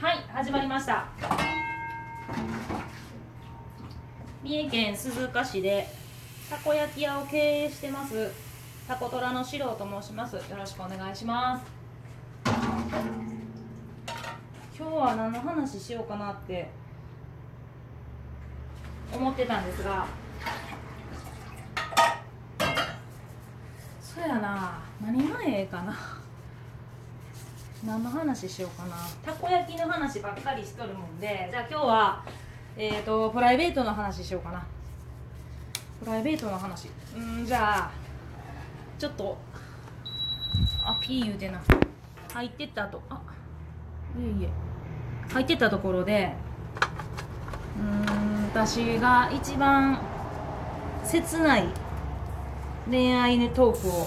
はい始まりました。三重県鈴鹿市でたこ焼き屋を経営してます。たこトラの四郎と申します。よろしくお願いします。今日は何の話しようかなって思ってたんですが。そうやな。何がええかな。何の話しようかな。たこ焼きの話ばっかりしとるもんでじゃあ今日はえっ、ー、とプライベートの話しようかな。プライベートの話。うんじゃあちょっとあピー言うてな。入ってったと。あいえいえ。入ってったところでうん私が一番切ない恋愛トークを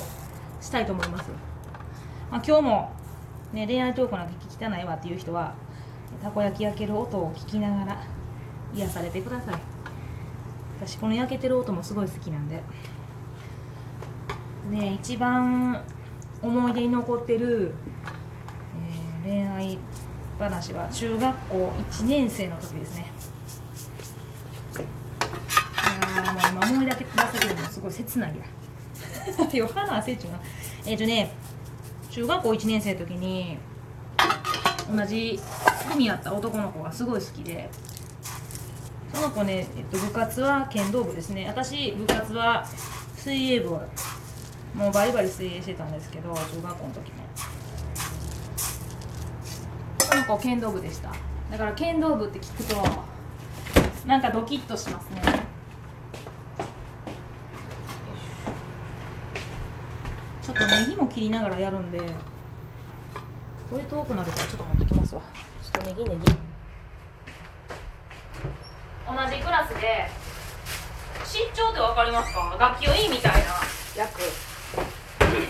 したいと思います、まあ、今日も、ね、恋愛トークなんか聞きたないわっていう人はたこ焼き焼ける音を聞きながら癒されてください。私この焼けてる音もすごい好きなんで。ね一番思い出に残ってる、えー、恋愛話は中学校1年生の時ですね。いやもう今思い出せるのもすごい切ないやよ花焦っちゅう。なえっ、ー、とね中学校1年生の時に同じ組やった男の子がすごい好きでその子ね、えっと、部活は剣道部ですね。私部活は水泳部もうバリバリ水泳してたんですけど中学校の時もその子剣道部でした。だから剣道部って聞くとなんかドキッとしますねちょっとネギも切りながらやるんでこれ遠くなるからちょっと持ってきますわ。ちょっとネギネギ同じクラスで身長って分かりますか？楽器をいいみたいな。役。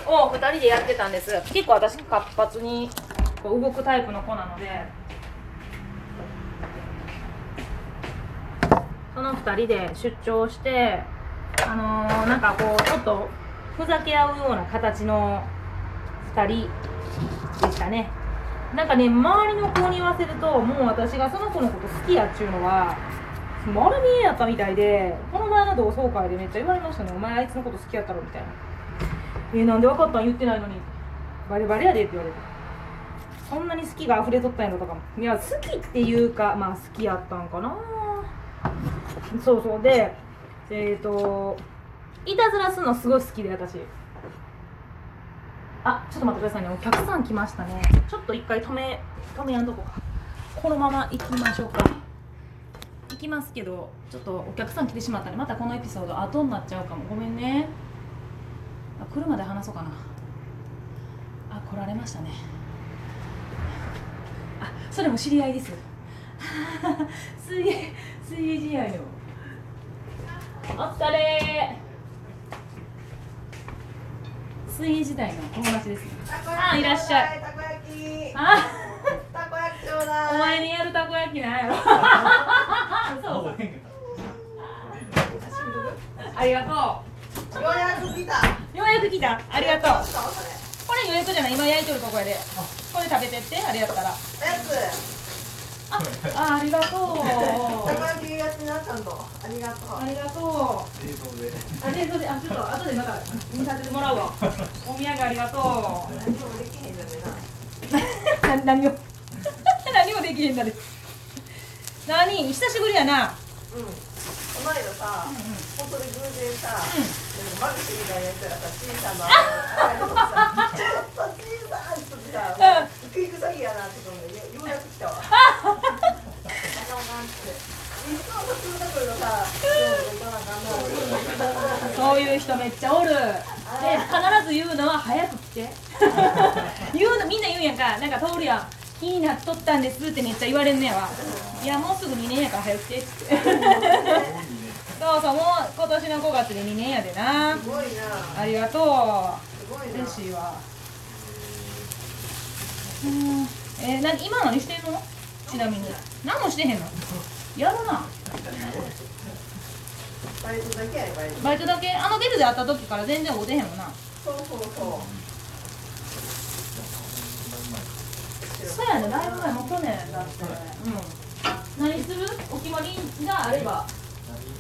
を2人でやってたんです。結構私活発にこう動くタイプの子なので。その2人で出張してあのー、なんかこうちょっとふざけ合うような形の2人でしたね。なんかね周りの子に言わせるともう私がその子のこと好きやっちゅうのは丸見えやったみたいでこの前の同窓会でめっちゃ言われましたね「お前あいつのこと好きやったろ」みたいな「えー、なんで分かったん言ってないのに。バレバレやで」って言われて。そんなに好きが溢れとったんやろとかも。いや好きっていうかまあ好きやったんかな。そうそう。でえっ、ー、といたずらするのすごい好きで私。あちょっと待ってくださいね。お客さん来ましたね。ちょっと一回止め止めやんとこか。このまま行きましょうか。行きますけどちょっとお客さん来てしまったんでまたこのエピソード後になっちゃうかも。ごめんね。あ車で話そうかな。あ来られましたね。あそれも知り合いです。水泳水泳試合の。お疲れ水泳時代の友達ですね。あいらっしゃい。たこ焼き。あたこ焼きちょうだい。お前にやるたこ焼きなんやろ。そうありがとう。ようやく来た。ようやく来た。ありがとう。そこれ予約じゃない？今焼いとるとこやで。これ食べてってあれやったら。れやつああありがとう。たこ焼きやつなちゃんと。ありがとう。ありがとう。冷凍で。あ冷凍であちょっと後でまた見させてもらうわ。お土産ありがとう。何もできへんじゃねな何を 何もできへんだね何？久しぶりやな。なうん。この間さ本当に偶然さマルシェみたいなやつがさ小さなちょっと小さい人でさ食い臭いやなってことでようやく来たわ。そういう人めっちゃおる。で必ず言うのは早く来て。言うのみんな言うんやんか。なんか通るやん。気になっとったんですってめっちゃ言われんねやわ。いやもうすぐ2年やから早く来てって。そうそうもう今年の5月で2年やでな。すごいな。ありがとう。な。嬉しいわ。うんえー、な今何してんの？ちなみに。何もしてへんの？やるな。バイトだけやバイトだけ？あのビルで会った時から全然会うてへんもんな。そうそうそう。そうやね。だいぶ前も去年だって。うん。何する？お決まりがあれば。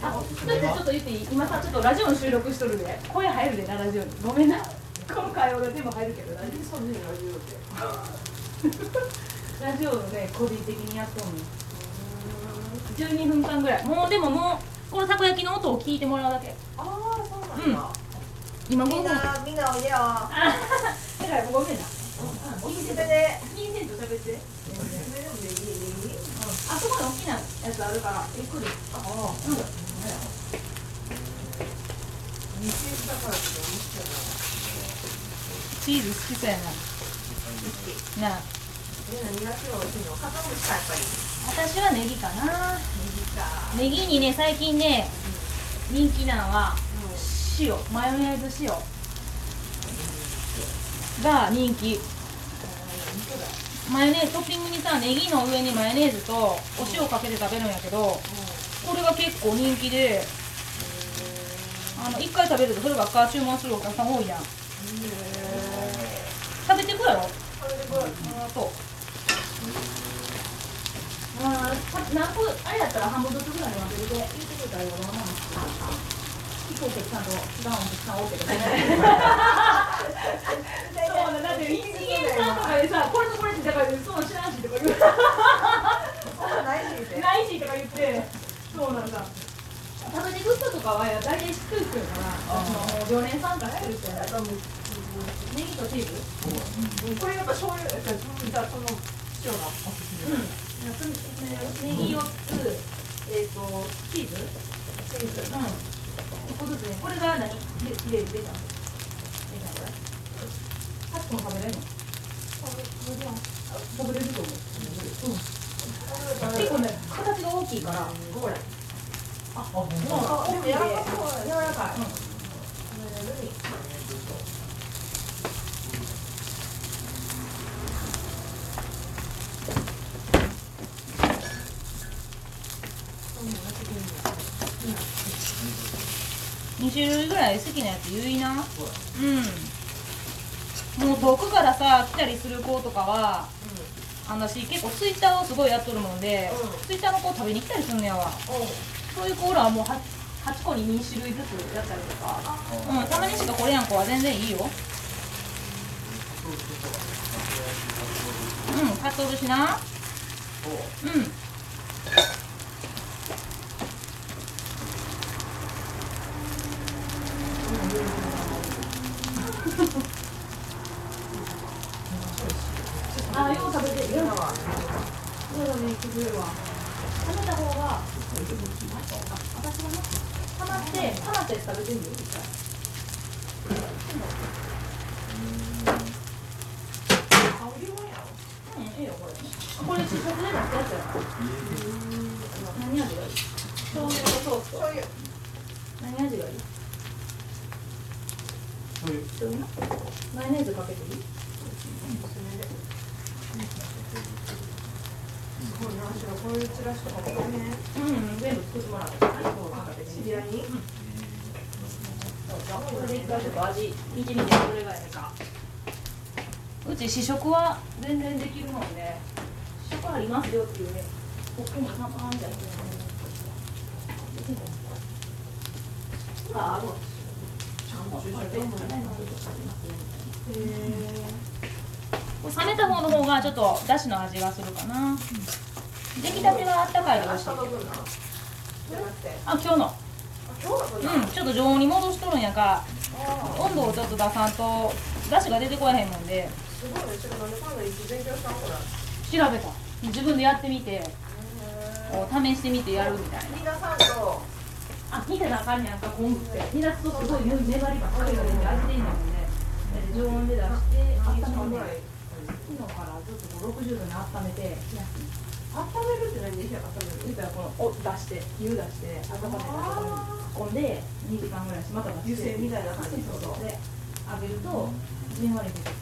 あ、だってちょっと言っていい今さちょっとラジオの収録しとるで。声入るでなラジオに。ごめんな。この会話が全部入るけど。大丈夫そうねラジオってラジオのね個人的にやっとんね12分間ぐらい。もうでももうこのたこ焼きの音を聞いてもらうだけ。ああそうなんだ、今5分みんだかなみんなおいでよらごめんな。お店で金銭と喋って。ああそこに大きなやつあるからゆっくり。あう。ん。チーズ好きそうやななあ。私はネギかな。ネギにね最近ね人気なのは塩。マヨネーズ塩。が人気。マヨネーズトッピングにさネギの上にマヨネーズとお塩かけて食べるんやけどこれが結構人気で。あの1回食べるとそればっか注文するお客さん多いやん。食べてくやろ？それでこれあそうあーた何個あれやったら半分ずつぐらいに分けて言ってくれたらよな飛行機さんと違うお客さん多いけどねそうだ。だって一元さんでさこれとからそう知らんしとか言うないしとか言ってそうなんだ食べてく人とかは大体知ってる人やから常連さんからしてる人やからネギとチーズ。うん。これやっぱ醤油じゃあその塩がうんネギ4つえっ、ーとチーズチーズうん一個ずつねこれが何入れ入れ入れた。の入れた。これ8個も食べれるの食べれると思ううん結構ね形が大きいからこれあもうでも柔らかそう柔らかい、2種類ぐらい好きなやつ言いな。うん。もう遠くからさ来たりする子とかはあの私結構ツイッターをすごいやっとるもんで、うん。ツイッターの子食べに来たりすんのやわ。そういう子らはもう 8, 8個に2種類ずつやったりとか。うんたまにしかこれやん子は全然いいよ。うん買っとるしなうんあ、よう食べてる。食べた方が、私はね、ハマって、ハマって食べてみる一回。これ。試食で出したやつや。何味がいい醤油とソースと。何味がいいマヨネーズかけていいすごいなこういうチラシとかもねうん、全部作ってもらった。知り合いにこれで一回ちょっと味見てみてどれがいいかうち試食は全然できるので試食ありますよっていうねここもパンパンみたいなあある冷めた方の方がちょっとだしの味がするかな。出来たてはあったかいで美味しい。あ今日の。うんちょっと常温に戻しとるんやか。温度をちょっと出さんと出汁が出てこえへんもんで。すごいね。ちょっとなんでこんないつ勉強したんこれ調べた。自分でやってみて。試してみてやるみたいなあ煮てなあかんねやんか昆布って。煮出すとすごい粘りばっかりが出て味出んねんもんね常温で出してあった温めてかぐらい昨日からずっと60度に温めて温めるって何で温める言ったらこのお出して湯出して温めて。ここに突っ込んで2時間ぐらいしまた出して。湯煎みたいな感じ。そうそう。で揚げるとじんわり出てくる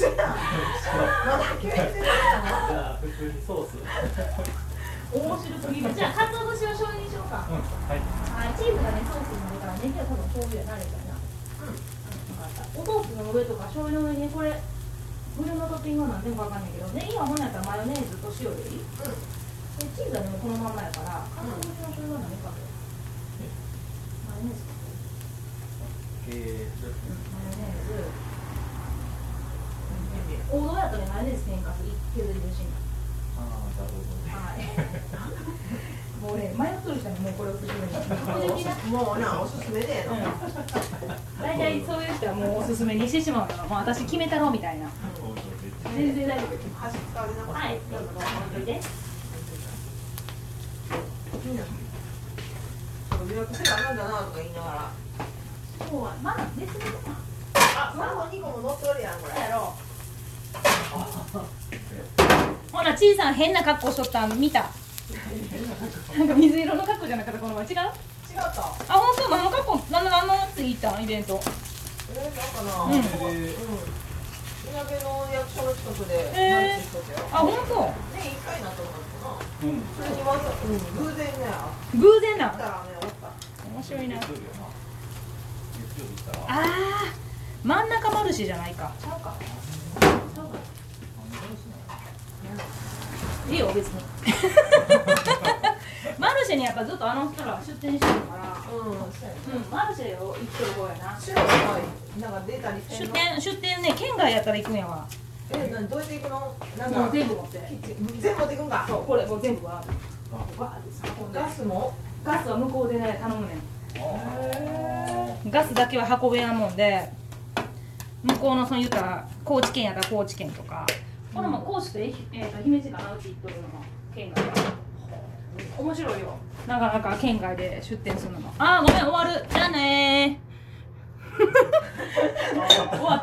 え嘘やんまだ決めてないのじゃあ普通にソース。面白すぎるじゃあ鰹節を醤油にしようか。うん、はい。はいチーズがねソースになるからネギは多分醤油やなあれかなうん。お豆腐の上とか醤油の上にこれ無料のトッピングは何でもかわかんないけどねいいわほんなんやったらマヨネーズと塩でいい、でチーズはでもこのまんまやから韓国の醤油は何かけマヨネーズかえーマヨネーズ王道やとねマヨネーズ添加する削り節にああなるほどねはいもうね迷っとる人にもうこれおすすめです確実なもうなおすすめでの、大体そういう人はもうおすすめにしてしまうからもう私決めたろみたいな。全然大丈夫です。箸使われなかったはいどうぞ。どうぞ置いといて。予約せなあかんだなとか言いながら。そうはまあ別にあマンゴー2個も乗っとるやんこれ。やろほら小さな変な格好しとった。ん見た。なんか水色の格好じゃなかったこの前。違う？あ違った本当何の格好？何の何の次行ったん？イベントえー、なん。かなうん。稲毛の役所の近くでえーマルチしとったよあ本当年一回なったのかなうん。それにわざうん。偶然ね偶然なったらねおった面白いなあー真ん。中マルシじゃないかちゃうかいいよ別にマルシェにやっぱずっとあの人ら出店してるからうん。そうやねうん。マルシェを行ってる方やな白いなんか出たり出店出店ね県外やったら行くんやわ。え何どうやって行くの？なんか全部持って。全部持っていくんか？そうこれもう全部はガスもガスは向こうでね頼むねあんガスだけは運べやもんで向こうのその言ったら高知県やったら高知県とか。これも高知と,、えー、と姫路かなうち行っとるのも県外面白いよ。なかなか県外で出店するの。もあーごめん終わる。じゃあね ー終わっ